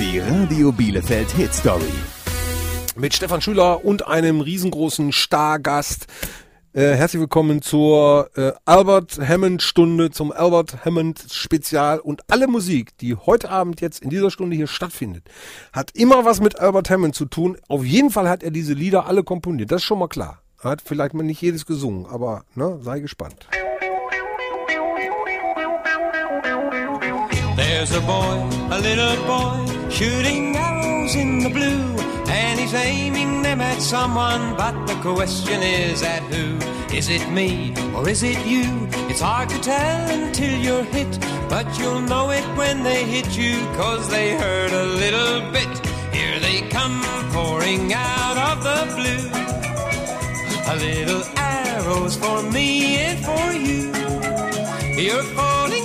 Die Radio Bielefeld Hit Story. Mit Stefan Schüler und einem riesengroßen Stargast. Äh, herzlich willkommen zur äh, Albert Hammond Stunde, zum Albert Hammond Spezial und alle Musik, die heute Abend jetzt in dieser Stunde hier stattfindet, hat immer was mit Albert Hammond zu tun. Auf jeden Fall hat er diese Lieder alle komponiert, das ist schon mal klar. Er hat vielleicht mal nicht jedes gesungen, aber ne, sei gespannt. There's a boy, a little boy, shooting arrows in the blue. And he's aiming them at someone, but the question is at who? Is it me or is it you? It's hard to tell until you're hit, but you'll know it when they hit you, cause they hurt a little bit. Here they come pouring out of the blue. A little arrows for me and for you. You're falling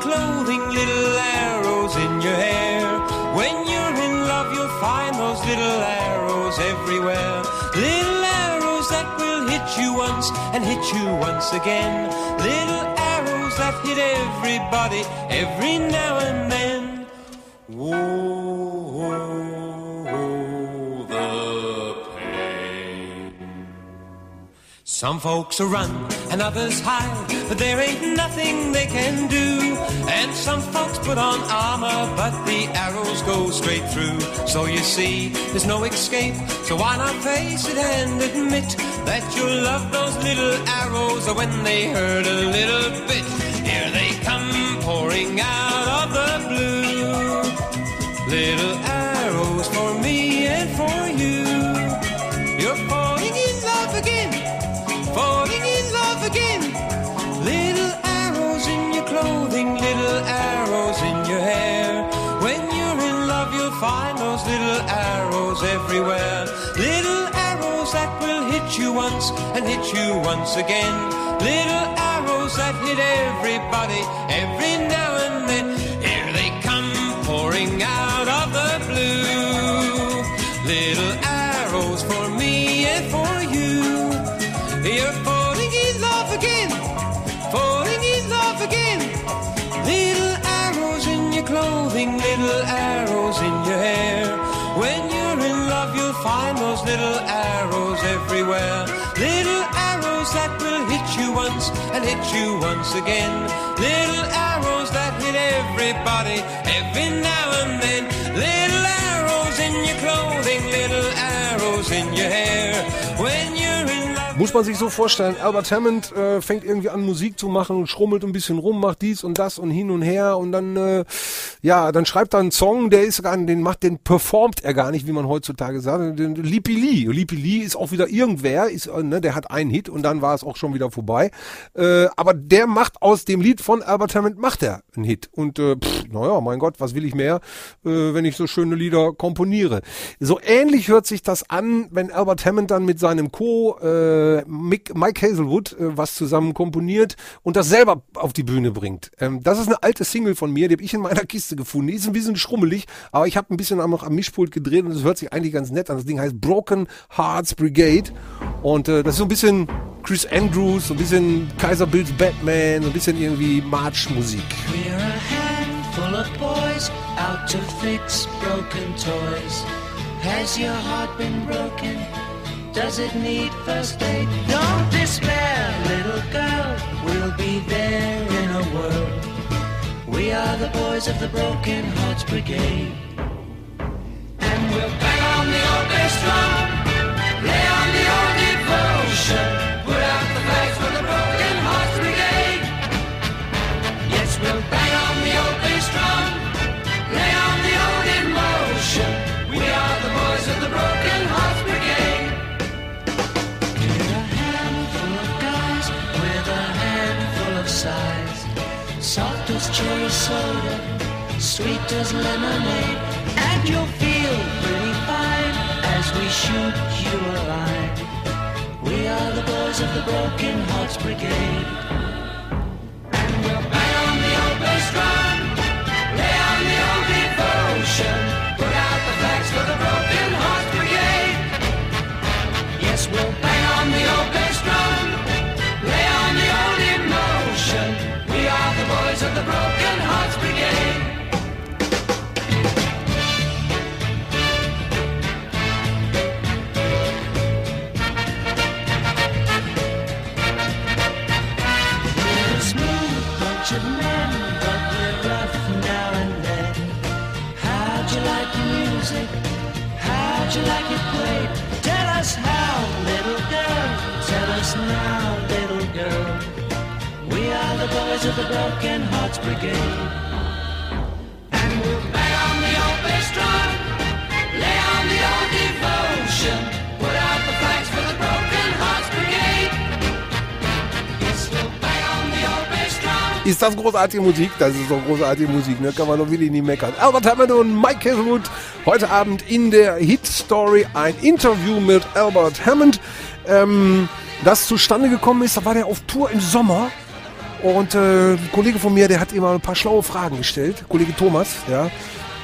clothing, little arrows in your hair. When you're in love, you'll find those little arrows everywhere. Little arrows that will hit you once and hit you once again. Little arrows that hit everybody every now and then. Whoa, Some folks run and others hide, but there ain't nothing they can do. And some folks put on armor, but the arrows go straight through. So you see, there's no escape. So why not face it and admit that you love those little arrows when they hurt a little bit? Here they come pouring out of the blue. Little arrows arrows everywhere. Little arrows that will hit you once and hit you once again. Little arrows that hit everybody every now and then. Here they come pouring out those little arrows everywhere. Little arrows that will hit you once and hit you once again. Little arrows that hit everybody every now and then. Little arrows in your clothing, little arrows in your hair. When love. Muss man sich so vorstellen, Albert Hammond äh, fängt irgendwie an Musik zu machen und schrummelt ein bisschen rum, macht dies und das und hin und her und dann äh, ja, dann schreibt er einen Song, der ist gar den macht, den performt er gar nicht, wie man heutzutage sagt. Den Lipi Lee, Lipi Lee ist auch wieder irgendwer, ist äh, ne, der hat einen Hit und dann war es auch schon wieder vorbei. Äh, aber der macht aus dem Lied von Albert Hammond macht er einen Hit und äh, pff, naja, mein Gott, was will ich mehr, äh, wenn ich so schöne Lieder komponiere. So ähnlich hört sich das an, wenn Albert Hammond dann mit seinem Co äh, Mick, Mike Hazelwood äh, was zusammen komponiert und das selber auf die Bühne bringt. Ähm, das ist eine alte Single von mir, die habe ich in meiner Kiste gefunden. Die ist ein bisschen schrummelig, aber ich habe ein bisschen am, am Mischpult gedreht und es hört sich eigentlich ganz nett an. Das Ding heißt Broken Hearts Brigade und äh, das ist so ein bisschen Chris Andrews, so ein bisschen Kaiser Bills Batman, so ein bisschen irgendwie Marchmusik. Handful of boys out to fix broken toys. Has your heart been broken? Does it need first aid? Don't despair, little girl. We'll be there in a world. We are the boys of the Broken Hearts Brigade. And we'll bang on the old bass drum, lay on the old devotion, put out the flags for the Broken Hearts Brigade. Yes, we'll bang sweet as lemonade, and you'll feel pretty fine as we shoot you a line. We are the boys of the Broken Hearts Brigade. And we'll bang on the old bass großartige Musik? Das ist doch großartige Musik, ne? Kann man doch wirklich nie meckern. Albert Hammond und Mike Hazelwood heute Abend in der Hit Story ein Interview mit Albert Hammond. Ähm, das zustande gekommen ist, da war der auf Tour im Sommer und äh, ein Kollege von mir, der hat immer ein paar schlaue Fragen gestellt, Kollege Thomas, ja.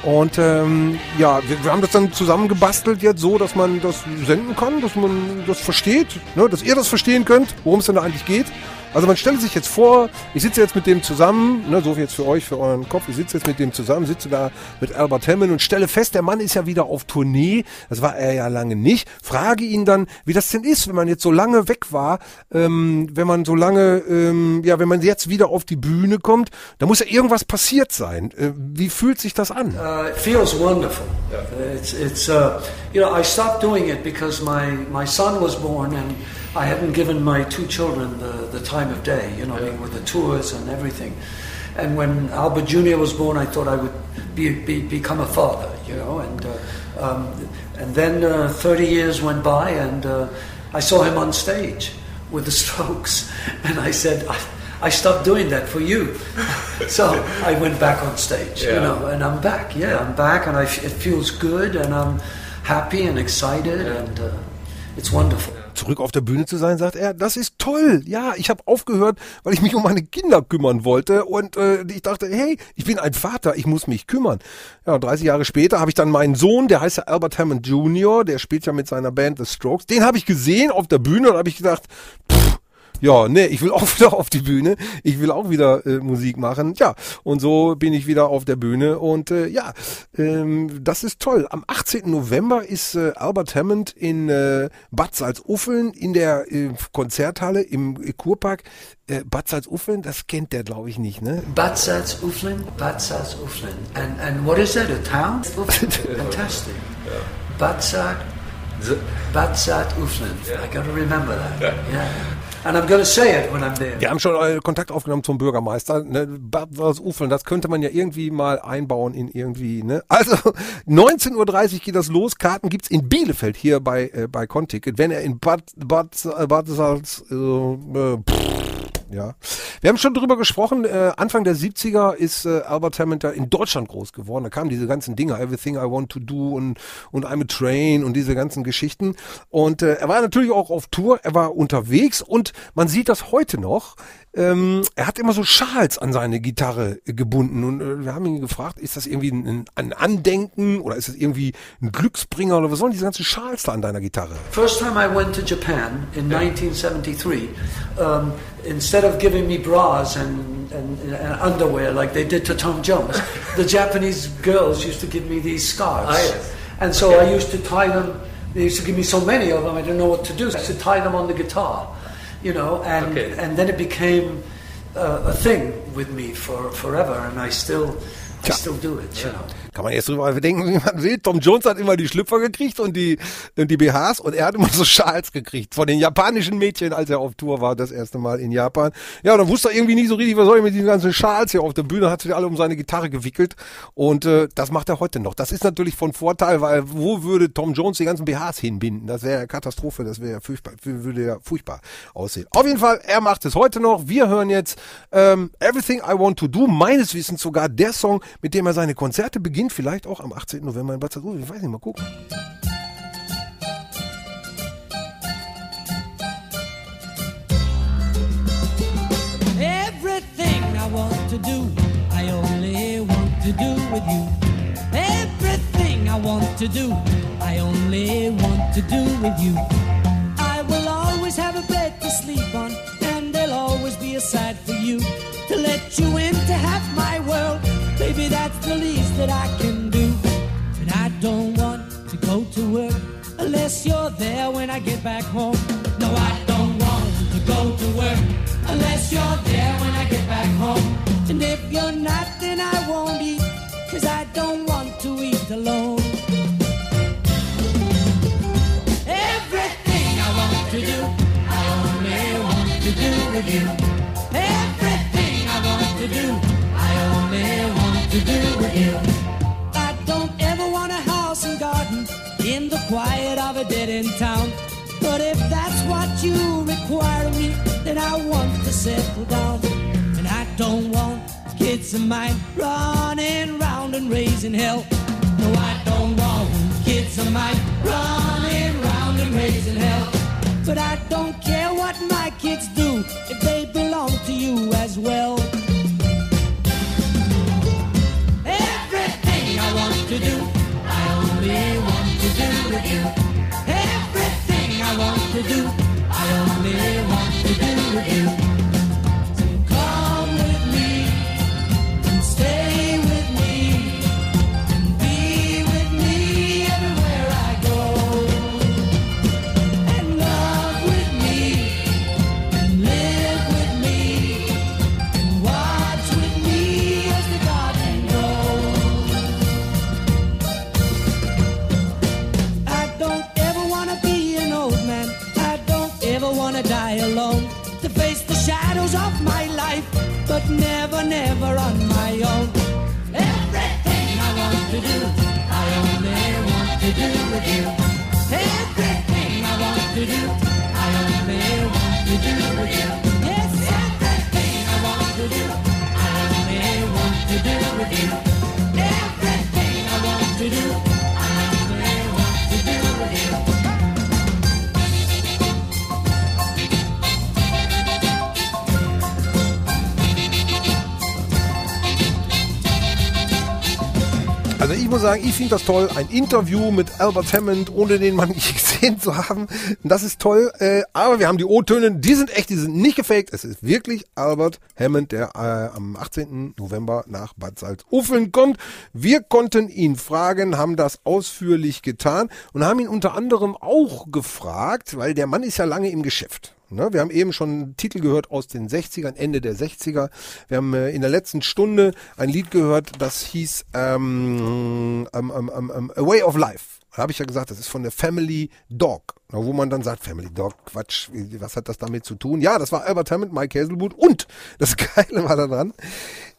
Und ähm, ja, wir, wir haben das dann zusammengebastelt jetzt so, dass man das senden kann, dass man das versteht, ne, dass ihr das verstehen könnt, worum es denn da eigentlich geht. Also man stellt sich jetzt vor, ich sitze jetzt mit dem zusammen, ne, so viel jetzt für euch, für euren Kopf, ich sitze jetzt mit dem zusammen, sitze da mit Albert Hammond und stelle fest, der Mann ist ja wieder auf Tournee, das war er ja lange nicht, frage ihn dann, wie das denn ist, wenn man jetzt so lange weg war, ähm, wenn man so lange, ähm, ja, wenn man jetzt wieder auf die Bühne kommt, da muss ja irgendwas passiert sein. Äh, wie fühlt sich das an? Uh, it feels wonderful. It's, it's uh, you know, I stopped doing it because my, my son was born and I hadn't given my two children the, the time of day, you know, I mean, with the tours and everything. And when Albert Jr. was born, I thought I would be, be, become a father, you know, and, uh, um, and then uh, 30 years went by and uh, I saw him on stage with the strokes and I said, I, I stopped doing that for you. so I went back on stage, you know, and I'm back. Yeah, I'm back, and I it feels good, and I'm happy and excited, and uh, it's wonderful. Zurück auf der Bühne zu sein, sagt er, das ist toll. Ja, ich habe aufgehört, weil ich mich um meine Kinder kümmern wollte und äh, ich dachte, hey, ich bin ein Vater, ich muss mich kümmern. Ja, 30 Jahre später habe ich dann meinen Sohn, der heißt ja Albert Hammond Jr., der spielt ja mit seiner Band The Strokes. Den habe ich gesehen auf der Bühne und habe ich gedacht, pff, ja, nee, ich will auch wieder auf die Bühne. Ich will auch wieder äh, Musik machen. Ja, und so bin ich wieder auf der Bühne. Und äh, ja, ähm, das ist toll. Am 18. November ist äh, Albert Hammond in äh, Bad Salzuffeln in der äh, Konzerthalle im äh, Kurpark. Äh, Bad Salzuffeln, das kennt der, glaube ich, nicht, ne? Bad Salzuflen, Bad Salzuflen. And, and what is that, a town? Fantastic. Bad Salz, Bad Salzuflen. I got to remember that. Yeah. And Wir haben schon äh, Kontakt aufgenommen zum Bürgermeister. Ne? Bad Salzuffeln, das könnte man ja irgendwie mal einbauen in irgendwie. Ne? Also 19.30 Uhr geht das los. Karten gibt's in Bielefeld hier bei äh, bei Conticket. Wenn er in Bad Bad Bad Salz äh, äh, pff, ja. Wir haben schon drüber gesprochen, äh, Anfang der 70er ist äh, Albert Hammond in Deutschland groß geworden. Da kamen diese ganzen Dinge, Everything I Want to Do und, und I'm a Train und diese ganzen Geschichten. Und äh, er war natürlich auch auf Tour, er war unterwegs und man sieht das heute noch. Ähm, er hat immer so Schals an seine Gitarre gebunden und äh, wir haben ihn gefragt, ist das irgendwie ein, ein Andenken oder ist das irgendwie ein Glücksbringer oder was sollen diese ganzen Schals da an deiner Gitarre? First time I went to Japan in 1973, um, instead of giving me bras and, and, and underwear like they did to Tom Jones, the Japanese girls used to give me these scarves. Ah, yes. And so I used to tie them, they used to give me so many of them, I didn't know what to do. So I used to tie them on the guitar, you know, and, Okay. and then it became uh, a thing with me for forever, and I still, Tja. it. Kann man jetzt drüber denken, wie man will. Tom Jones hat immer die Schlüpfer gekriegt und die, und die BHs und er hat immer so Schals gekriegt von den japanischen Mädchen, als er auf Tour war, das erste Mal in Japan. Ja, und dann wusste er irgendwie nicht so richtig, was soll ich mit diesen ganzen Schals hier auf der Bühne, hat sich alle um seine Gitarre gewickelt und äh, das macht er heute noch. Das ist natürlich von Vorteil, weil wo würde Tom Jones die ganzen BHs hinbinden? Das wäre ja Katastrophe, das wäre ja furchtbar, würde ja furchtbar aussehen. Auf jeden Fall, er macht es heute noch. Wir hören jetzt ähm, Everything I Want to Do, meines Wissens sogar der Song, mit dem er seine Konzerte beginnt, vielleicht auch am 18. November in Bad Salzuflen. Ich weiß nicht, mal gucken. Everything I want to do, I only want to do with you. Everything I want to do, I only want to do with you. I will always have a bed to sleep on, and there'll always be a side for you to let you into the least that I can do. And I don't want to go to work unless you're there when I get back home. No, I don't want to go to work unless you're there want to settle down. And I don't want kids of mine running round and raising hell. No, I don't want kids of mine running round and raising hell. But I don't care what my kids do if they belong to you as well. Everything I want to do, finde das toll. Ein Interview mit Albert Hammond, ohne den Mann gesehen zu haben. Das ist toll. Äh, aber wir haben die O-Töne, die sind echt, die sind nicht gefaked. Es ist wirklich Albert Hammond, der äh, am 18. November nach Bad Salzuflen kommt. Wir konnten ihn fragen, haben das ausführlich getan und haben ihn unter anderem auch gefragt, weil der Mann ist ja lange im Geschäft. Ne, wir haben eben schon einen Titel gehört aus den 60ern, Ende der 60er. Wir haben äh, in der letzten Stunde ein Lied gehört, das hieß ähm, ähm, ähm, ähm, ähm, A Way of Life. Da habe ich ja gesagt, das ist von der Family Dog. Wo man dann sagt, Family Dog, Quatsch, was hat das damit zu tun? Ja, das war Albert Hammond, Mike Hazelwood und das Geile war daran,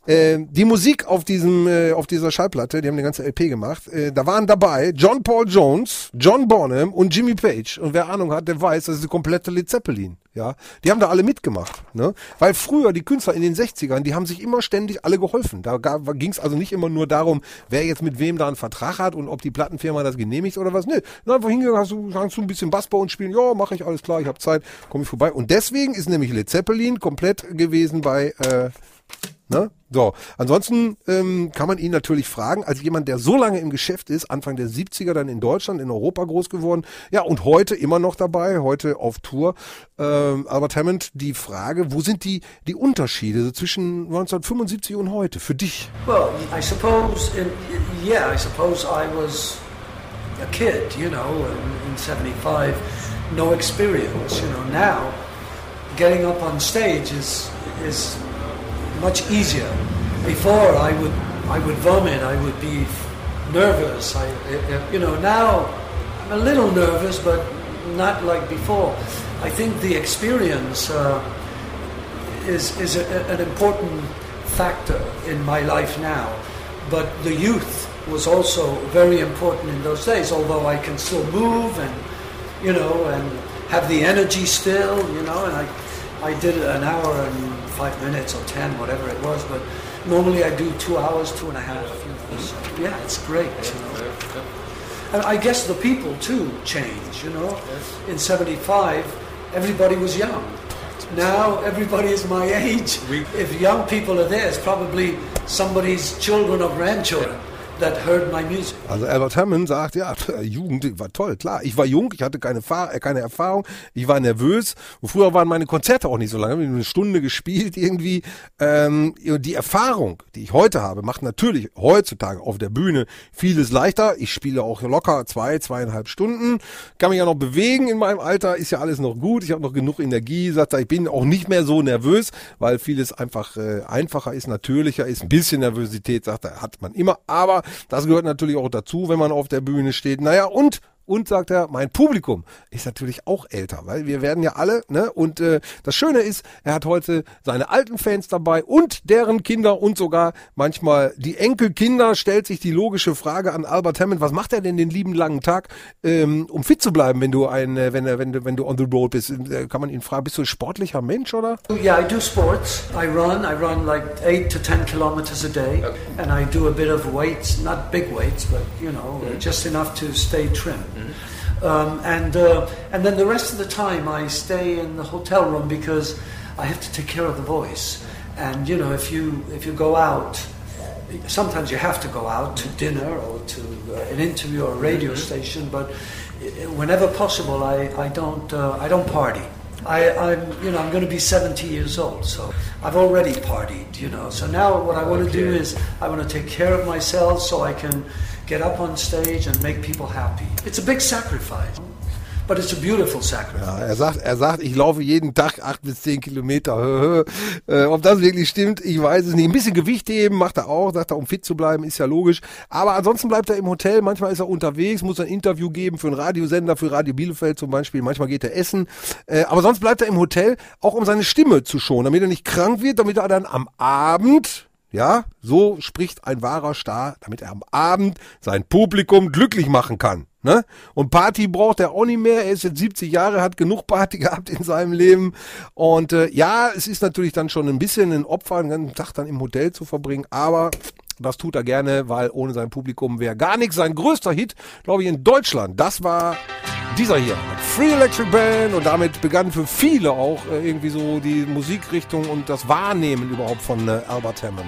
äh, die Musik auf diesem, äh, auf dieser Schallplatte, die haben eine ganze LP gemacht, äh, da waren dabei John Paul Jones, John Bonham und Jimmy Page. Und wer Ahnung hat, der weiß, das ist die komplette Led Zeppelin. Ja, die haben da alle mitgemacht, ne? Weil früher die Künstler in den 60ern, die haben sich immer ständig alle geholfen. Da ging es also nicht immer nur darum, wer jetzt mit wem da einen Vertrag hat und ob die Plattenfirma das genehmigt oder was. Nee, Na, einfach hingegangen, hast du, kannst du ein bisschen Bass bei uns spielen? Ja, mache ich, alles klar, ich habe Zeit, komme ich vorbei. Und deswegen ist nämlich Led Zeppelin komplett gewesen bei äh, Ne? So, ansonsten ähm, kann man ihn natürlich fragen, als jemand, der so lange im Geschäft ist, Anfang der 70er dann in Deutschland, in Europa groß geworden, ja, und heute immer noch dabei, heute auf Tour. Ähm, Albert Hammond, die Frage, wo sind die, die Unterschiede zwischen 1975 und heute für dich? Well, I suppose, in, yeah, I suppose I was a kid, you know, in, in 75, no experience, you know. Now, getting up on stage is, is much easier. Before, I would, I would vomit, I would be nervous, I, you know, now I'm a little nervous, but not like before. I think the experience uh, is, is a, an important factor in my life now. But the youth was also very important in those days, although I can still move and, you know, and have the energy still, you know, and I, I did an hour and five minutes or ten, whatever it was, but normally I do two hours, two and a half, you know, so, yeah, it's great, you know. And I guess the people too change, you know. In 75, everybody was young. Now everybody is my age. If young people are there, it's probably somebody's children or grandchildren Also Albert Hammond sagt, ja, Jugend war toll, klar. Ich war jung, ich hatte keine, Fahr äh, keine Erfahrung, ich war nervös. Und früher waren meine Konzerte auch nicht so lange, ich habe eine Stunde gespielt irgendwie. Ähm, die Erfahrung, die ich heute habe, macht natürlich heutzutage auf der Bühne vieles leichter. Ich spiele auch locker zwei, zweieinhalb Stunden, kann mich ja noch bewegen in meinem Alter, ist ja alles noch gut, ich habe noch genug Energie, sagt er, ich bin auch nicht mehr so nervös, weil vieles einfach äh, einfacher ist, natürlicher ist. Ein bisschen Nervosität, sagt er, hat man immer, aber das gehört natürlich auch dazu, wenn man auf der Bühne steht. Naja, und Und sagt er, mein Publikum ist natürlich auch älter, weil wir werden ja alle, ne? Und äh, das Schöne ist, er hat heute seine alten Fans dabei und deren Kinder und sogar manchmal die Enkelkinder. Stellt sich die logische Frage an Albert Hammond, was macht er denn den lieben langen Tag, ähm, um fit zu bleiben, wenn du ein, äh, wenn, wenn du, wenn du on the road bist? Äh, Kann man ihn fragen, bist du ein sportlicher Mensch oder? Yeah, I do sports. I run. I run like eight to ten kilometers a day, and I do a bit of weights, not big weights, but you know, just enough to stay trim. Um, and uh, and then the rest of the time, I stay in the hotel room because I have to take care of the voice. And you know, if you if you go out, sometimes you have to go out to dinner or to uh, an interview or a radio station, but uh, whenever possible, I, I don't uh, I don't party. I, I'm you know I'm going to be 70 years old, so I've already partied, you know. So now what I want to do is I want to take care of myself so I can get up on stage and make people happy. It's a big sacrifice, but it's a beautiful sacrifice. Ja, er sagt, er sagt, ich laufe jeden Tag acht bis zehn Kilometer. äh, ob das wirklich stimmt, ich weiß es nicht. Ein bisschen Gewicht heben macht er auch, sagt er, um fit zu bleiben, ist ja logisch. Aber ansonsten bleibt er im Hotel. Manchmal ist er unterwegs, muss ein Interview geben für einen Radiosender, für Radio Bielefeld zum Beispiel. Manchmal geht er essen. Äh, aber sonst bleibt er im Hotel, auch um seine Stimme zu schonen, damit er nicht krank wird, damit er dann am Abend ja, so spricht ein wahrer Star, damit er am Abend sein Publikum glücklich machen kann. Ne? Und Party braucht er auch nicht mehr. Er ist jetzt 70 Jahre, hat genug Party gehabt in seinem Leben. Und äh, ja, es ist natürlich dann schon ein bisschen ein Opfer, den ganzen Tag dann im Hotel zu verbringen. Aber das tut er gerne, weil ohne sein Publikum wäre gar nichts. Sein größter Hit, glaube ich, in Deutschland, das war dieser hier. Free Electric Band. Und damit begann für viele auch äh, irgendwie so die Musikrichtung und das Wahrnehmen überhaupt von äh, Albert Hammond.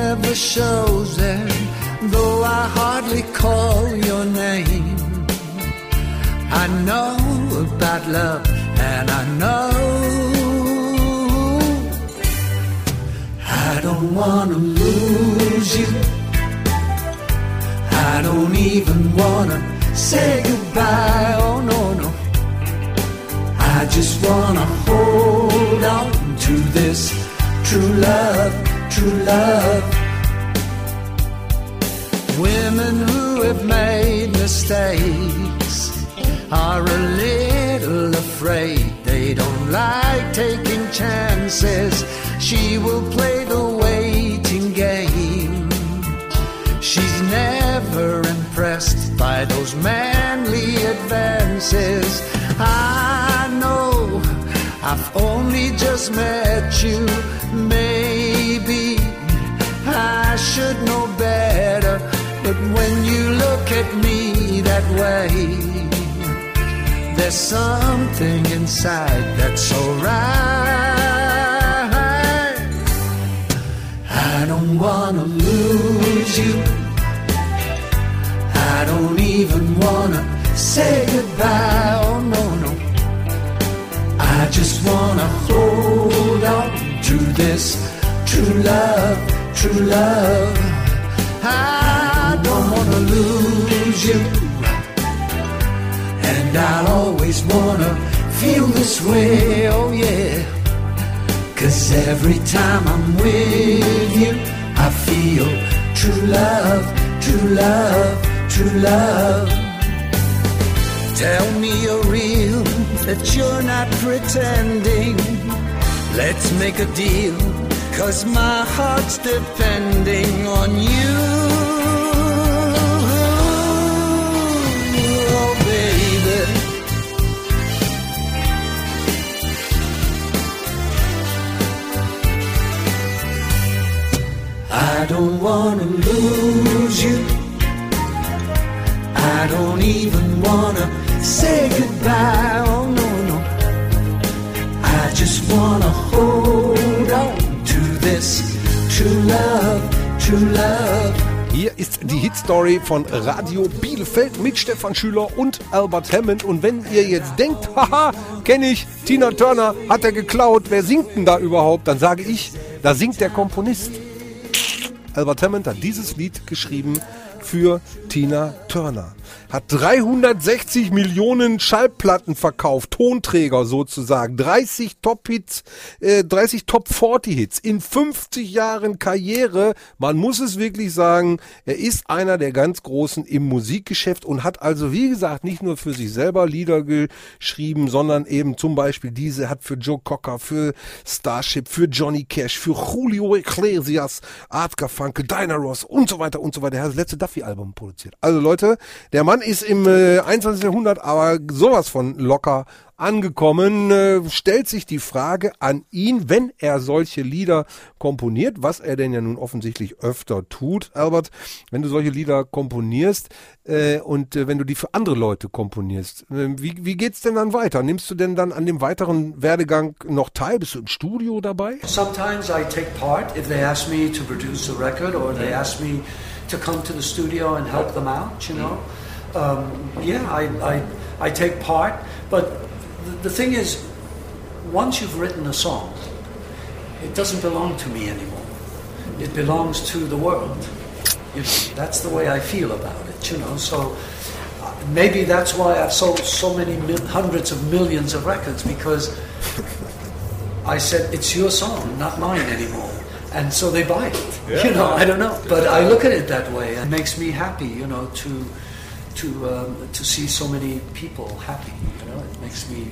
Never shows her. Though I hardly call your name, I know about love, and I know I don't wanna lose you. I don't even wanna say goodbye. Oh no, no. I just wanna hold on to this true love, true love. Women who have made mistakes are a little afraid. They don't like taking chances. She will play the waiting game. She's never impressed by those manly advances. I know I've only just met you. Maybe I should know better. But when you look at me that way, there's something inside that's alright. I don't wanna lose you. I don't even wanna say goodbye. Oh no, no. I just wanna hold on to this true love, true love. I don't wanna lose you. And I'll always wanna feel this way, oh yeah. Cause every time I'm with you, I feel true love, true love, true love. Tell me you're real, that you're not pretending. Let's make a deal, cause my heart's depending on you. Oh, baby. I don't wanna lose you. I don't even wanna say goodbye. Oh no, no. I just wanna hold on this true love, true love. Hier ist die Hitstory von Radio Bielefeld mit Stefan Schüler und Albert Hammond. Und wenn ihr jetzt denkt, haha, kenne ich, Tina Turner hat er geklaut, wer singt denn da überhaupt? Dann sage ich, da singt der Komponist. Albert Hammond hat dieses Lied geschrieben für Tina Turner. Hat 360 Millionen Schallplatten verkauft, Tonträger sozusagen, 30 Top-Hits, äh, 30 Top-40-Hits in 50 Jahren Karriere. Man muss es wirklich sagen, er ist einer der ganz Großen im Musikgeschäft und hat also, wie gesagt, nicht nur für sich selber Lieder geschrieben, sondern eben zum Beispiel diese, hat für Joe Cocker, für Starship, für Johnny Cash, für Julio Iglesias, Art Garfunkel, Dinah Ross und so weiter und so weiter. Er hat das letzte Duffy-Album produziert. Also Leute, der Mann ist im äh, 21. Jahrhundert aber sowas von locker angekommen, äh, stellt sich die Frage an ihn, wenn er solche Lieder komponiert, was er denn ja nun offensichtlich öfter tut, Albert, wenn du solche Lieder komponierst äh, und äh, wenn du die für andere Leute komponierst, äh, wie, wie geht's denn dann weiter? Nimmst du denn dann an dem weiteren Werdegang noch teil? Bist du im Studio dabei? Sometimes I take part if they ask me to produce a record or they ask me to come to the studio and help them out, you know. Um, yeah, I, I, I take part, but the, the thing is, once you've written a song, it doesn't belong to me anymore. It belongs to the world. You know, that's the way I feel about it, you know. So uh, maybe that's why I've sold so many mil- hundreds of millions of records because I said it's your song, not mine anymore. And so they buy it. You know, I don't know. But I look at it that way. It makes me happy, you know, to to um, to see so many people happy. You know, it makes me.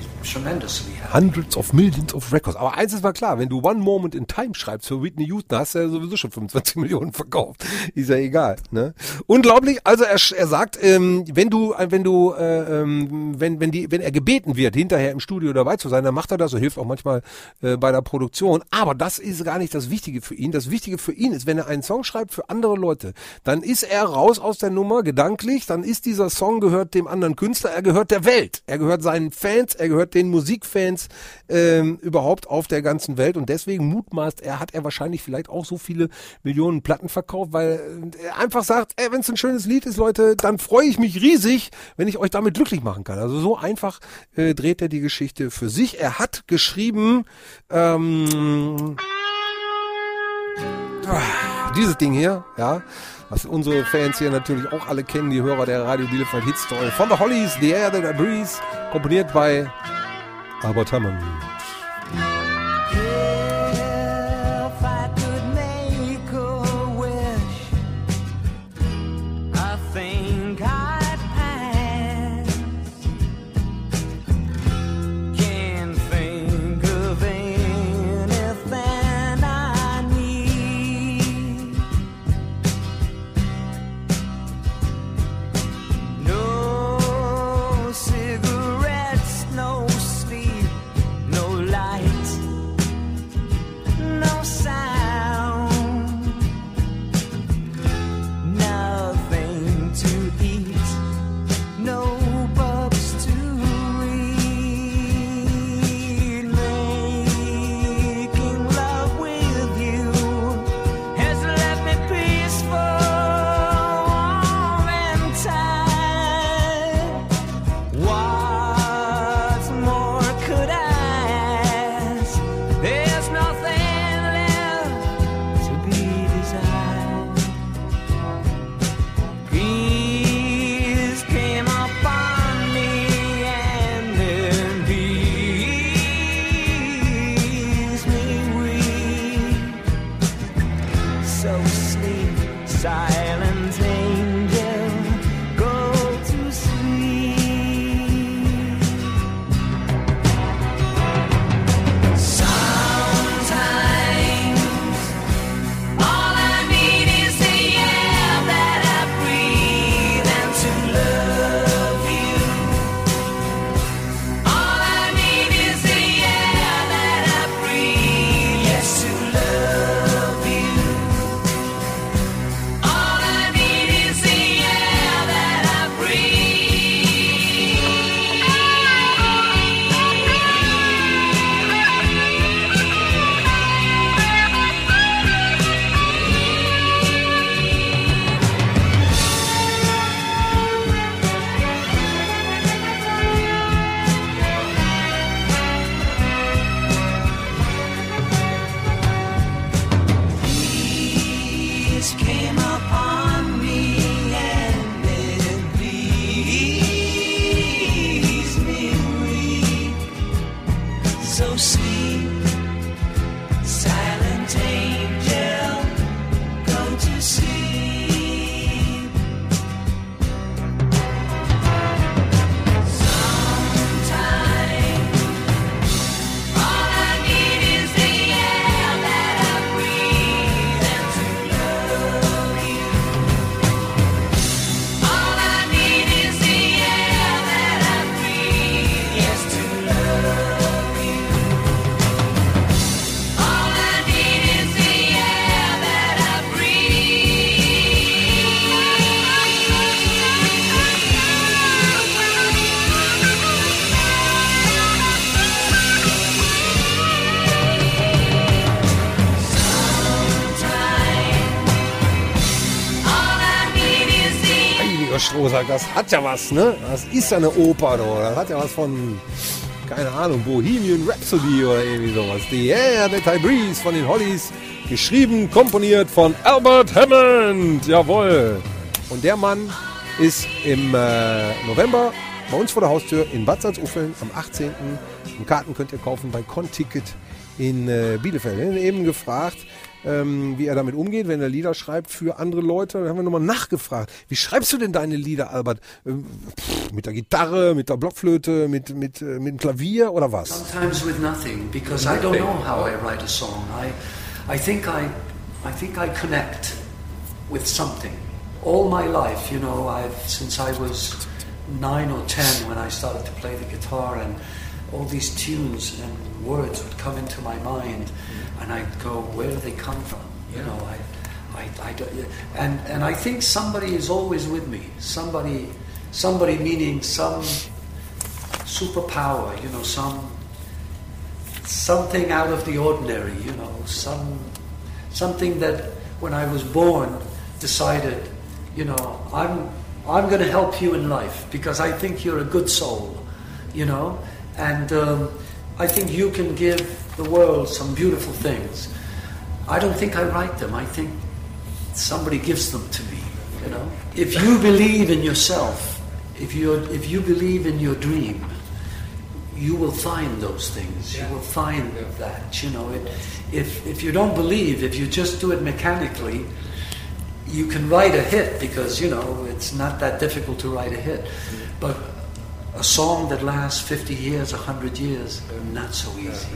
Hundreds of Millions of Records. Aber eins ist mal klar, wenn du One Moment in Time schreibst für Whitney Houston, hast du ja sowieso schon 25 Millionen verkauft. Ist ja egal. Ne? Unglaublich. Also er, er sagt, ähm, wenn du, äh, wenn du, äh, ähm, wenn, wenn die, wenn er gebeten wird, hinterher im Studio dabei zu sein, dann macht er das. Er hilft auch manchmal äh, bei der Produktion. Aber das ist gar nicht das Wichtige für ihn. Das Wichtige für ihn ist, wenn er einen Song schreibt für andere Leute, dann ist er raus aus der Nummer gedanklich. Dann ist dieser Song gehört dem anderen Künstler. Er gehört der Welt. Er gehört seinen Fans. Er gehört den Musikfans ähm, überhaupt auf der ganzen Welt. Und deswegen mutmaßt er, hat er wahrscheinlich vielleicht auch so viele Millionen Platten verkauft, weil er einfach sagt, wenn es ein schönes Lied ist, Leute, dann freue ich mich riesig, wenn ich euch damit glücklich machen kann. Also so einfach äh, dreht er die Geschichte für sich. Er hat geschrieben, ähm, ah, dieses Ding hier, ja, was unsere Fans hier natürlich auch alle kennen, die Hörer der Radio Bielefeld Hit Story. Von The Hollies, The Air That I Breathe, komponiert bei aber tamam. Das hat ja was, ne? Das ist ja eine Oper, du. Das hat ja was von, keine Ahnung, Bohemian Rhapsody oder irgendwie sowas. The Air That I von den Hollies. Geschrieben, komponiert von Albert Hammond. Jawohl. Und der Mann ist im äh, November bei uns vor der Haustür in Bad Salzuffeln am 18. Und Karten könnt ihr kaufen bei Conticket in äh, Bielefeld. Wir haben eben gefragt, ähm, wie er damit umgeht, wenn er Lieder schreibt für andere Leute. Da haben wir nochmal nachgefragt. Wie schreibst du denn deine Lieder, Albert? Ähm, pff, mit der Gitarre, mit der Blockflöte, mit, mit, äh, mit dem Klavier oder was? Sometimes with nothing, because I don't know how I write a song. I, I think I, I think I connect with something. All my life, you know, I've since I was nine or ten when I started to play the guitar, and all these tunes and words would come into my mind, and I'd go, where do they come from? You know, I, I, I and and I think somebody is always with me. Somebody, somebody meaning some superpower, you know, some something out of the ordinary, you know, some something that when I was born decided, you know, I'm I'm going to help you in life because I think you're a good soul, you know, and um, I think you can give the world some beautiful things. I don't think I write them. I think somebody gives them to me, you know. If you believe in yourself, if you if you believe in your dream, you will find those things. You will find that. You know, it, if if you don't believe, if you just do it mechanically, you can write a hit because you know it's not that difficult to write a hit. But a song that lasts 50 years, 100 years, not so easy.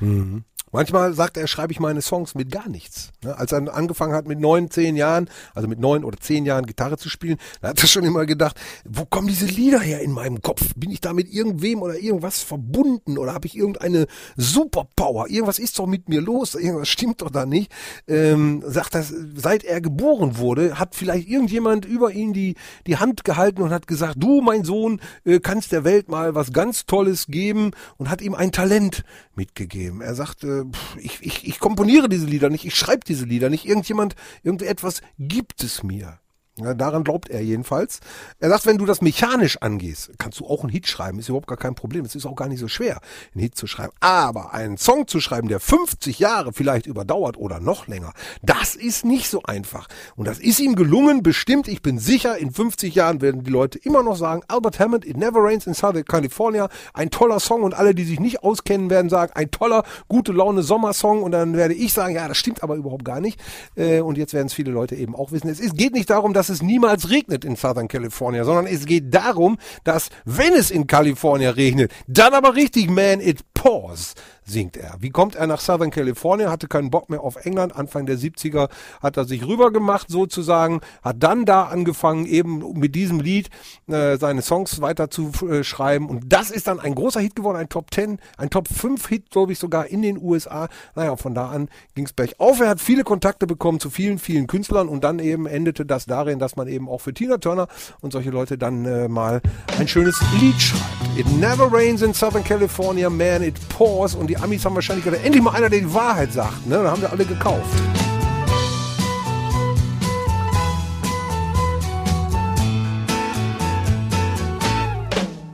嗯。Manchmal sagt er, schreibe ich meine Songs mit gar nichts. Ne? Als er angefangen hat mit neun, zehn Jahren, also mit neun oder zehn Jahren Gitarre zu spielen, da hat er schon immer gedacht, wo kommen diese Lieder her in meinem Kopf? Bin ich da mit irgendwem oder irgendwas verbunden oder habe ich irgendeine Superpower? Irgendwas ist doch mit mir los, irgendwas stimmt doch da nicht. Ähm, sagt er, seit er geboren wurde, hat vielleicht irgendjemand über ihn die, die Hand gehalten und hat gesagt, du mein Sohn, äh, kannst der Welt mal was ganz Tolles geben und hat ihm ein Talent mitgegeben. Er sagte, ich, ich, ich komponiere diese Lieder nicht, ich schreibe diese Lieder nicht, irgendjemand, irgendetwas gibt es mir. Daran glaubt er jedenfalls. Er sagt, wenn du das mechanisch angehst, kannst du auch einen Hit schreiben, ist überhaupt gar kein Problem. Es ist auch gar nicht so schwer, einen Hit zu schreiben. Aber einen Song zu schreiben, der 50 Jahre vielleicht überdauert oder noch länger, das ist nicht so einfach. Und das ist ihm gelungen, bestimmt. Ich bin sicher, in 50 Jahren werden die Leute immer noch sagen, Albert Hammond, It Never Rains in Southern California, ein toller Song. Und alle, die sich nicht auskennen, werden sagen, ein toller, gute Laune Sommersong. Und dann werde ich sagen, ja, das stimmt aber überhaupt gar nicht. Äh, Und jetzt werden es viele Leute eben auch wissen. Es geht nicht darum, dass es niemals regnet in Southern California, sondern es geht darum, dass wenn es in California regnet, dann aber richtig, man, it pours, singt er. Wie kommt er nach Southern California? Hatte keinen Bock mehr auf England. Anfang der 70er hat er sich rübergemacht sozusagen, hat dann da angefangen, eben mit diesem Lied äh, seine Songs weiter zu äh, schreiben. Und das ist dann ein großer Hit geworden, ein Top 10, ein Top 5 Hit, glaube ich, sogar in den USA. Naja, von da an ging es bergauf. Er hat viele Kontakte bekommen zu vielen, vielen Künstlern und dann eben endete das darin, dass man eben auch für Tina Turner und solche Leute dann äh, mal ein schönes Lied schreibt. It never rains in Southern California, man, it pours. Und die Amis haben wahrscheinlich gedacht, endlich mal einer, der die Wahrheit sagt. Ne? Dann haben wir alle gekauft.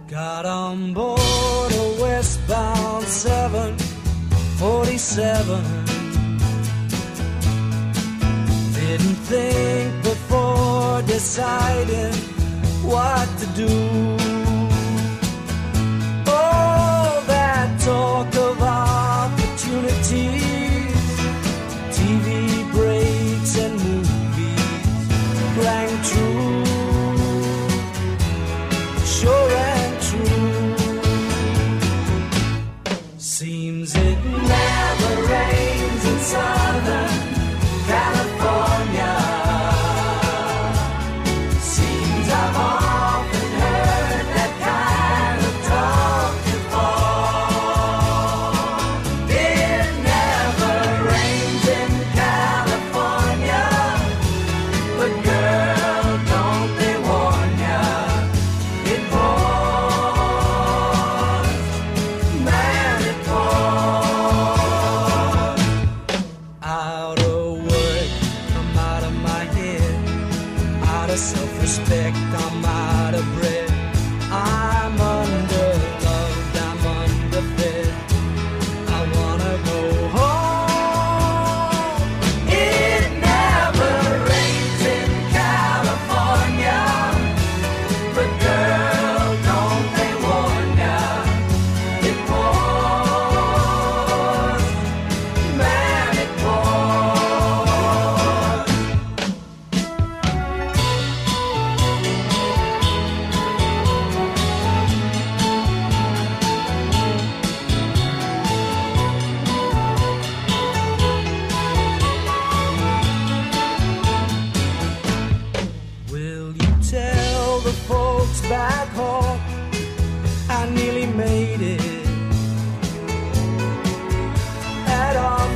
Got on board a westbound 747. Didn't think before deciding what to do. All that talk of opportunities, TV breaks and movies rang true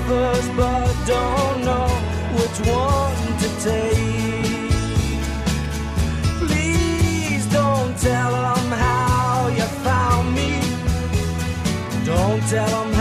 First, but don't know which one to take. Please don't tell how you found me. Don't tell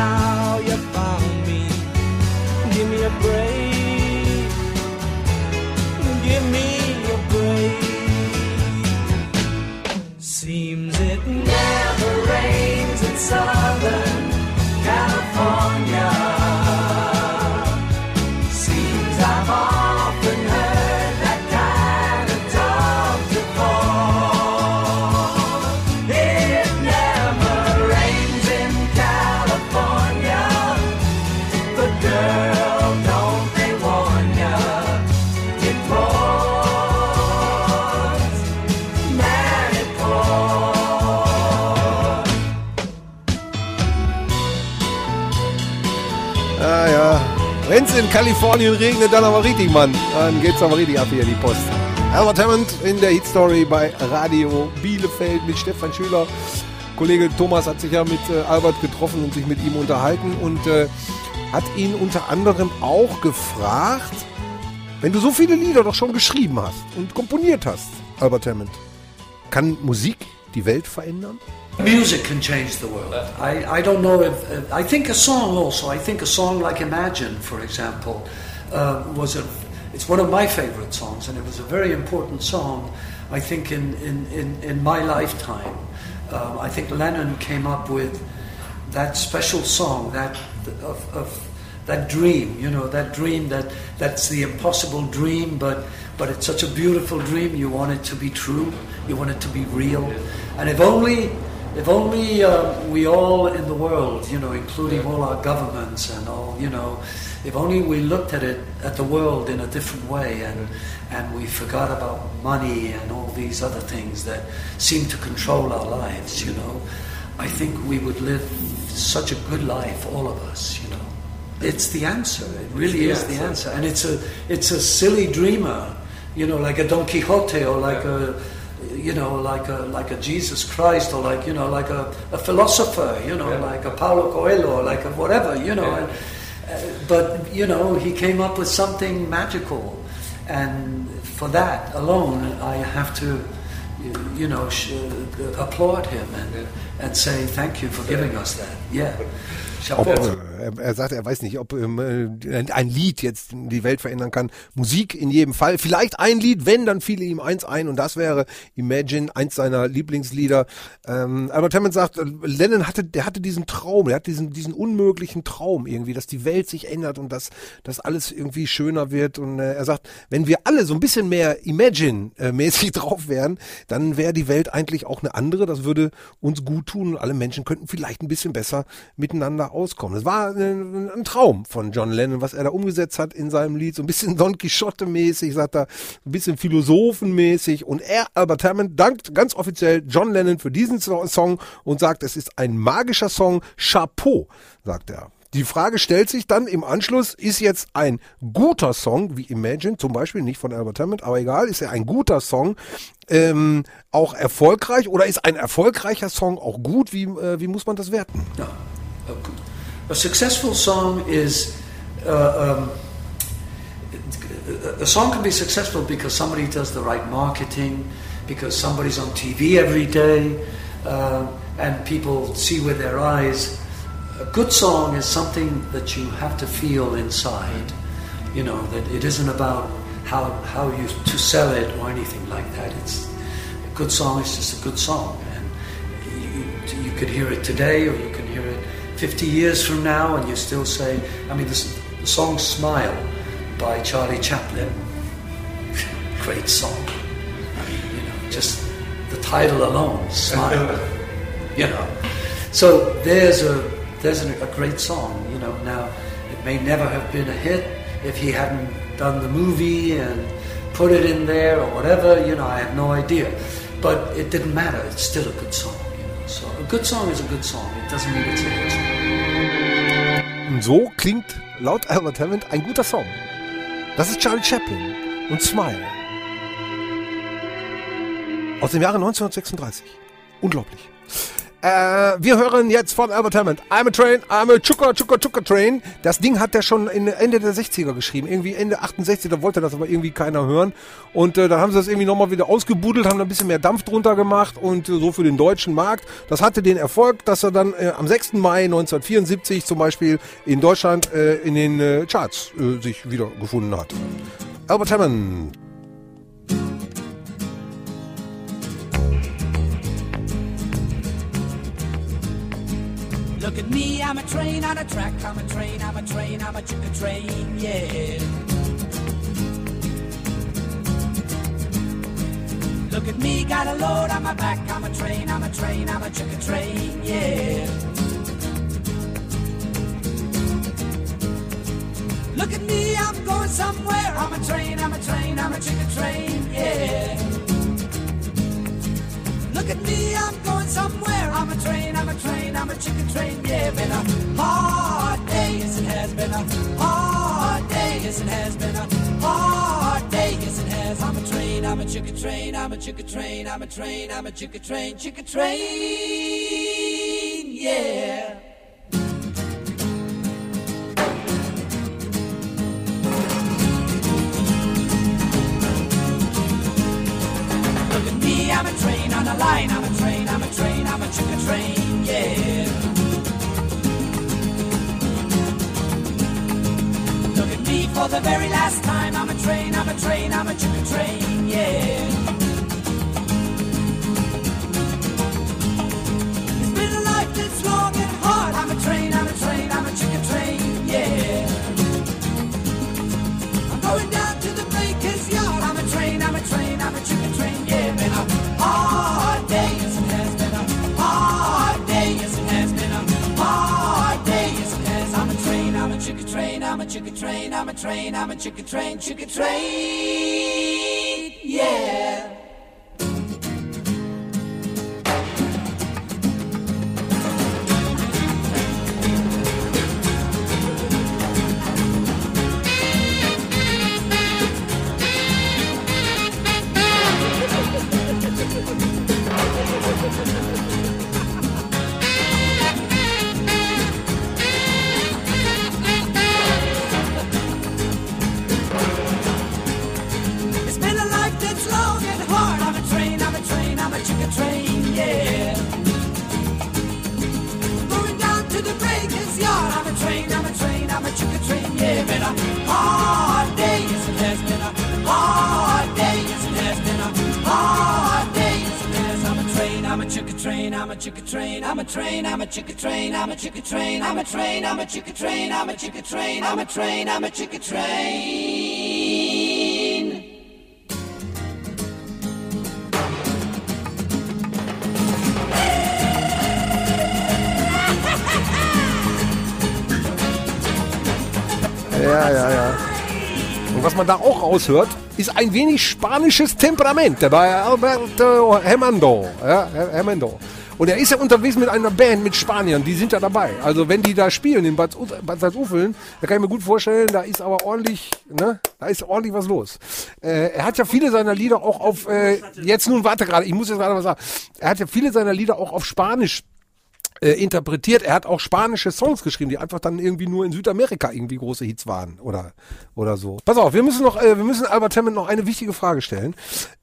Kalifornien regnet, dann aber richtig, Mann. Dann geht's aber richtig ab hier, die Post. Albert Hammond in der Hit Story bei Radio Bielefeld mit Stefan Schüler. Kollege Thomas hat sich ja mit äh, Albert getroffen und sich mit ihm unterhalten und äh, hat ihn unter anderem auch gefragt, wenn du so viele Lieder doch schon geschrieben hast und komponiert hast, Albert Hammond, kann Musik die Welt verändern? Music can change the world. I, I don't know if I think a song also. I think a song like Imagine, for example, uh, was a. It's one of my favorite songs, and it was a very important song. I think in in in, in my lifetime. Um, I think Lennon came up with that special song, that of, of that dream. You know, that dream that that's the impossible dream, but but it's such a beautiful dream. You want it to be true. You want it to be real. And if only if only uh, we all in the world, you know, including all our governments and all, you know, if only we looked at it, at the world in a different way and, and we forgot about money and all these other things that seem to control our lives, you know, I think we would live such a good life, all of us, you know. It's the answer. It really is the answer. And it's a, it's a silly dreamer, you know, like a Don Quixote or like a, you know, like a like a Jesus Christ or like you know, like a, a philosopher, you know, like a Paulo Coelho or like a whatever, you know. And, uh, but you know, he came up with something magical, and for that alone, I have to, you, know, sh- uh, applaud him and and say thank you for giving us that. Yeah. Ob, äh, er, er sagt, er weiß nicht, ob ähm, äh, ein Lied jetzt die Welt verändern kann. Musik in jedem Fall. Vielleicht ein Lied, wenn, dann fiele ihm eins ein und das wäre Imagine, eins seiner Lieblingslieder. Ähm, Albert Hammond sagt, äh, Lennon hatte, der hatte diesen Traum, er hat diesen, diesen unmöglichen Traum irgendwie, dass die Welt sich ändert und dass, dass alles irgendwie schöner wird. Und äh, er sagt, wenn wir alle so ein bisschen mehr Imagine-mäßig drauf wären, dann wäre die Welt eigentlich auch eine andere. Das würde uns gut tun und alle Menschen könnten vielleicht ein bisschen besser miteinander auskommen. Das war ein, ein Traum von John Lennon, was er da umgesetzt hat in seinem Lied. So ein bisschen Don Quixote-mäßig, sagt er, ein bisschen philosophenmäßig. Und er, Albert Hammond, dankt ganz offiziell John Lennon für diesen So- Song und sagt, es ist ein magischer Song. Chapeau, sagt er. Die Frage stellt sich dann im Anschluss, ist jetzt ein guter Song wie Imagine, zum Beispiel nicht von Albert Hammond, aber egal, ist er ein guter Song, ähm, auch erfolgreich oder ist ein erfolgreicher Song auch gut? Wie, äh, wie muss man das werten? No. A, a successful song is. Uh, um, a song can be successful because somebody does the right marketing, because somebody's on TV every day, uh, and people see with their eyes. A good song is something that you have to feel inside. You know that it isn't about how how you to sell it or anything like that. It's a good song is just a good song, and you, you could hear it today or you can hear it 50 years from now and you still say, I mean, this, the song Smile by Charlie Chaplin, great song. I mean, you know, just the title alone, Smile, you know. So there's a, there's a, a great song, you know. Now, it may never have been a hit if he hadn't done the movie and put it in there or whatever, you know, I have no idea. But it didn't matter, it's still a good song. So a good song is a good song. It doesn't mean it's a hit song. Und so klingt laut Albert Hammond ein guter Song. Das ist Charlie Chaplin und Smile. Aus dem Jahre 1936. Unglaublich. Äh, wir hören jetzt von Albert Hammond. I'm a train, I'm a chuka chuka chuka train. Das Ding hat der schon Ende der 60er geschrieben. Irgendwie Ende 68, da wollte das aber irgendwie keiner hören. Und äh, dann haben sie das irgendwie nochmal wieder ausgebudelt, haben da ein bisschen mehr Dampf drunter gemacht und äh, so für den deutschen Markt. Das hatte den Erfolg, dass er dann äh, am 6. Mai 1974 zum Beispiel in Deutschland äh, in den äh, Charts sich wiedergefunden hat. Albert Hammond. Look at me, I'm a train on a track, I'm a train, I'm a train, I'm a chicka train, yeah. Look at me, got a load on my back, I'm a train, I'm a train, I'm a chicka train, yeah. Look at me, I'm going somewhere, I'm a train, I'm a train, I'm a chicka train, yeah. Look at me, I'm going somewhere. I'm a train, I'm a train, I'm a chicken train. Yeah, been a hard day, yes it has been a hard day, yes it has been a hard day, yes it has. I'm a train, I'm a chicken train, I'm a chicken train, I'm a train, I'm a chicken train, chicken train. Yeah. I'm a train on a line. I'm a train, I'm a train, I'm a chicken train, yeah. Look at me for the very last time. I'm a train, I'm a train, I'm a chicken train, yeah. It's been a life that's long and hard. I'm a train, chicken train, I'm a train, I'm a chicken train, chicken train. Yeah. Chicken train, yeah. Been a hard day, yes it has been a hard day, yes it has been a hard day, yes it has. I'm a train, I'm a chicken train, I'm a chicken train, I'm a train, I'm a chicken train, I'm a chicken train, I'm a train, I'm a chicken train, I'm a chicken train, I'm a train, I'm a chicken train. Ja, ja, ja. Und was man da auch raushört, ist ein wenig spanisches Temperament bei Alberto Hernando. Ja, Hernando. Und er ist ja unterwegs mit einer Band mit Spaniern, die sind da dabei. Also wenn die da spielen in Bad, Salzuflen, da kann ich mir gut vorstellen, da ist aber ordentlich, ne, da ist ordentlich was los. Äh, er hat ja viele seiner Lieder auch auf, äh, jetzt nun warte gerade, ich muss jetzt gerade was sagen. Er hat ja viele seiner Lieder auch auf Spanisch äh, interpretiert. Er hat auch spanische Songs geschrieben, die einfach dann irgendwie nur in Südamerika irgendwie große Hits waren oder oder so. Pass auf, wir müssen noch, äh, wir müssen Albert Hammond noch eine wichtige Frage stellen.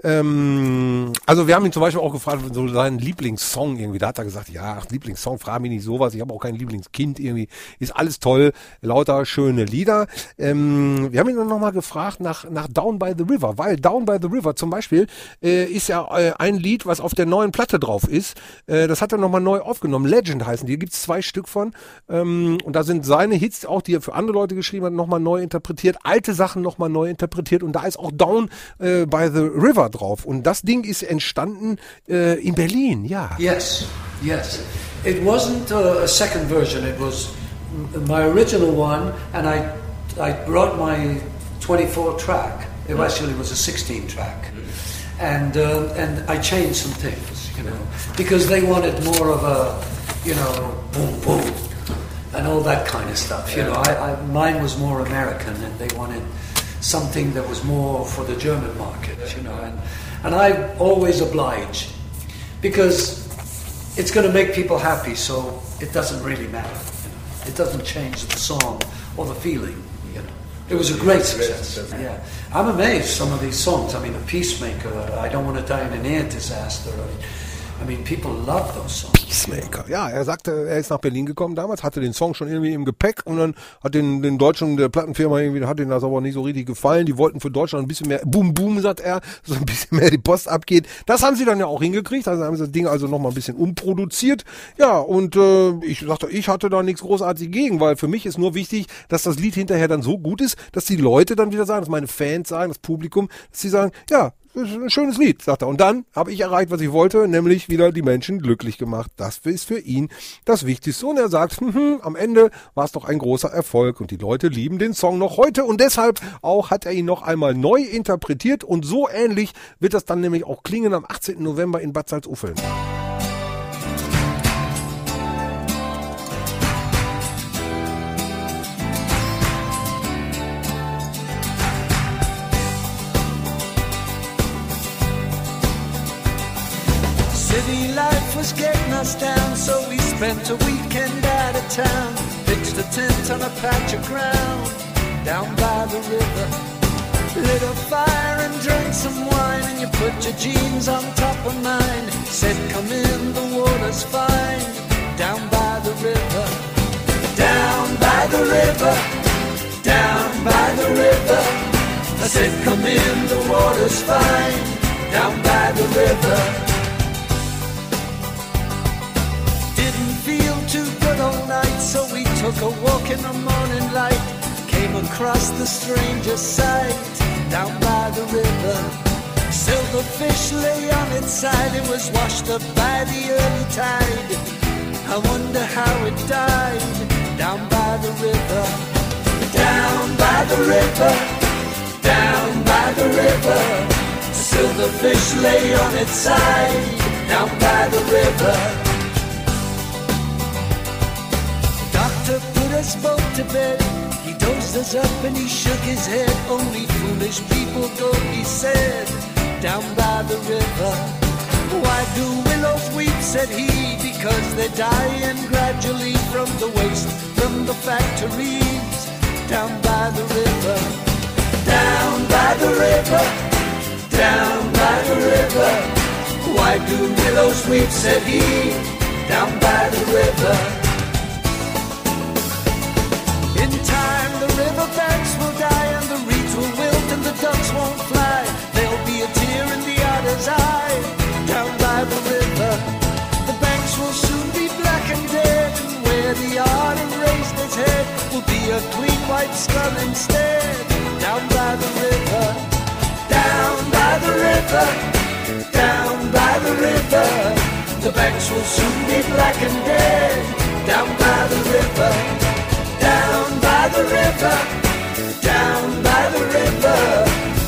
Ähm, also wir haben ihn zum Beispiel auch gefragt, so seinen Lieblingssong irgendwie. Da hat er gesagt, ja, Lieblingssong, frage mich nicht sowas. Ich habe auch kein Lieblingskind irgendwie. Ist alles toll, lauter schöne Lieder. Ähm, wir haben ihn dann noch mal gefragt nach nach Down by the River, weil Down by the River zum Beispiel äh, ist ja äh, ein Lied, was auf der neuen Platte drauf ist. Äh, das hat er noch mal neu aufgenommen. Legend heißen die. gibt's zwei Stück von. Ähm, und da sind seine Hits, auch die er für andere Leute geschrieben hat, noch mal neu interpretiert. Alte Sachen noch mal neu interpretiert. Und da ist auch Down äh, by the River drauf. Und das Ding ist entstanden äh, in Berlin, ja. Yes, yes. It wasn't a second version. It was my original one, and I I brought my 24 track. It actually was a 16 track, and uh, and I changed some things, you know, because they wanted more of a, you know, boom boom, and all that kind of stuff. You know, I, I mine was more American, and they wanted something that was more for the German market. You know, and and I always oblige because it's going to make people happy, so it doesn't really matter. You know? It doesn't change the song or the feeling. You know, it was a great success. Yeah, I'm amazed some of these songs. I mean, a peacemaker. I don't want to die in an air disaster. I mean, I mean people love those songs. Peacemaker. Ja, er sagte, er ist nach Berlin gekommen damals, hatte den Song schon irgendwie im Gepäck und dann hat den, den Deutschen, der Plattenfirma irgendwie, hat denen das aber nicht so richtig gefallen. Die wollten für Deutschland ein bisschen mehr, boom, boom, sagt er, so ein bisschen mehr die Post abgeht. Das haben sie dann ja auch hingekriegt, also haben sie das Ding also nochmal ein bisschen umproduziert. Ja, und äh, ich sagte, ich hatte da nichts großartig gegen, weil für mich ist nur wichtig, dass das Lied hinterher dann so gut ist, dass die Leute dann wieder sagen, dass meine Fans sagen, das Publikum, dass sie sagen, ja, ist ein schönes Lied, sagt er. Und dann habe ich erreicht, was ich wollte, nämlich wieder die Menschen glücklich gemacht. Das ist für ihn das Wichtigste. Und er sagt, hm, hm, am Ende war es doch ein großer Erfolg und die Leute lieben den Song noch heute und deshalb auch hat er ihn noch einmal neu interpretiert und so ähnlich wird das dann nämlich auch klingen am 18. November in Bad Salzuffeln. Life was getting us down, so we spent a weekend out of town. Pitched a tent on a patch of ground down by the river. Lit a fire and drank some wine, and you put your jeans on top of mine. Said, Come in, the water's fine. Down by the river, down by the river, down by the river. I said, Come in, the water's fine. Down by the river. So we took a walk in the morning light. Came across the strangest sight down by the river. Silverfish lay on its side, it was washed up by the early tide. I wonder how it died down by the river. Down by the river, down by the river. Silverfish lay on its side down by the river. Us both to bed. He dosed us up and he shook his head. Only foolish people go, he said, down by the river. Why do willows weep, said he, because they're dying gradually from the waste from the factories. Down by the river, down by the river, down by the river. Why do willows weep, said he, down by the river. In time, the riverbanks will die and the reeds will wilt and the ducks won't fly. There'll be a tear in the otter's eye down by the river. The banks will soon be black and dead, and where the otter raised its head will be a clean white skull instead. Down by the river, down by the river, down by the river. The banks will soon be black and dead. Down by the river by the river, down by the river.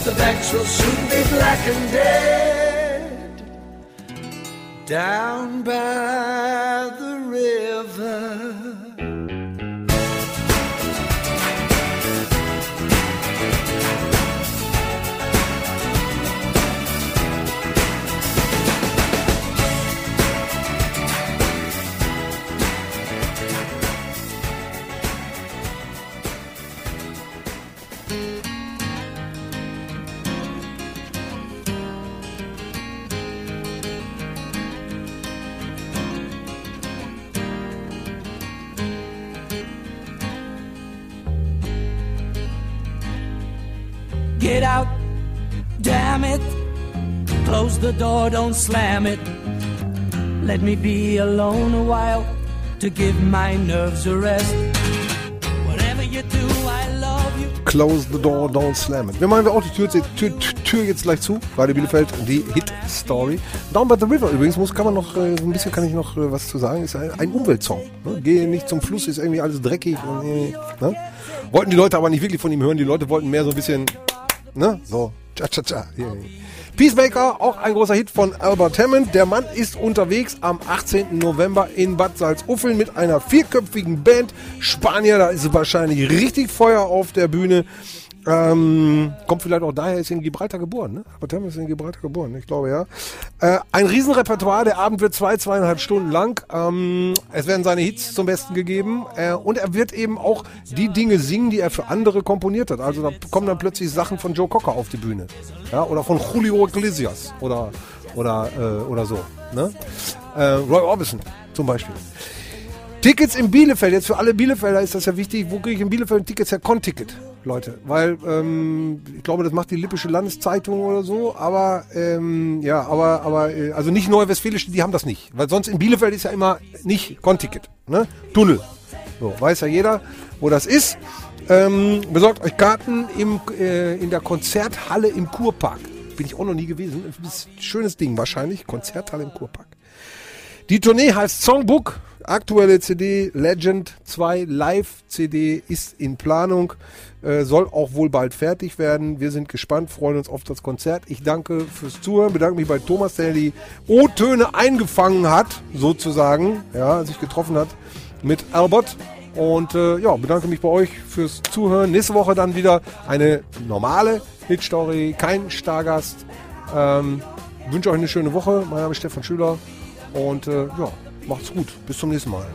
The banks will soon be black and dead. Down by the river. Get out, damn it. Close the door, don't slam it. Let me be alone a while to give my nerves a rest. Whatever you do, I love you. Close the door, don't slam it. Wir machen wir auch die Tür, Tür, Tür jetzt gleich zu. Radio Bielefeld, die Hit-Story. Down by the River übrigens, muss, kann man noch, äh, ein bisschen kann ich noch äh, was zu sagen. Ist ein, ein Umweltsong. Ne? Gehe nicht zum Fluss, ist irgendwie alles dreckig. Und, äh, ne? Wollten die Leute aber nicht wirklich von ihm hören. Die Leute wollten mehr so ein bisschen, ne? So, cha cha cha. Yeah. Peacemaker, auch ein großer Hit von Albert Hammond. Der Mann ist unterwegs am 18. November in Bad Salzuffeln mit einer vierköpfigen Band. Spanier, da ist wahrscheinlich richtig Feuer auf der Bühne. Ähm, kommt vielleicht auch daher, ist in Gibraltar geboren, ne? Albert Hammond ist in Gibraltar geboren, ich glaube ja. Äh, ein Riesenrepertoire, der Abend wird zwei, zweieinhalb Stunden lang. Ähm, es werden seine Hits zum Besten gegeben äh, und er wird eben auch die Dinge singen, die er für andere komponiert hat. Also da kommen dann plötzlich Sachen von Joe Cocker auf die Bühne. Ja? Oder von Julio Iglesias oder, oder, äh, oder so. Ne? Äh, Roy Orbison zum Beispiel. Tickets in Bielefeld, jetzt für alle Bielefelder ist das ja wichtig. Wo kriege ich in Bielefeld Tickets her? Con-Ticket, Leute. Weil, ähm, ich glaube, das macht die Lippische Landeszeitung oder so. Aber, ähm, ja, aber, aber, äh, also nicht Neue Westfälische, die haben das nicht. Weil sonst in Bielefeld ist ja immer nicht Con-Ticket, ne? Tunnel. So, weiß ja jeder, wo das ist. Ähm, besorgt euch Karten im, äh, in der Konzerthalle im Kurpark. Bin ich auch noch nie gewesen. Schönes Ding wahrscheinlich. Konzerthalle im Kurpark. Die Tournee heißt Songbook. Aktuelle CD Legend 2 Live CD ist in Planung. Äh, soll auch wohl bald fertig werden. Wir sind gespannt, freuen uns auf das Konzert. Ich danke fürs Zuhören, bedanke mich bei Thomas, der die O-Töne eingefangen hat, sozusagen, ja, sich getroffen hat mit Albert. Und äh, ja, bedanke mich bei euch fürs Zuhören. Nächste Woche dann wieder eine normale Hitstory, kein Stargast. Ähm, wünsche euch eine schöne Woche. Mein Name ist Stefan Schüler und äh, ja, macht's gut. Bis zum nächsten Mal.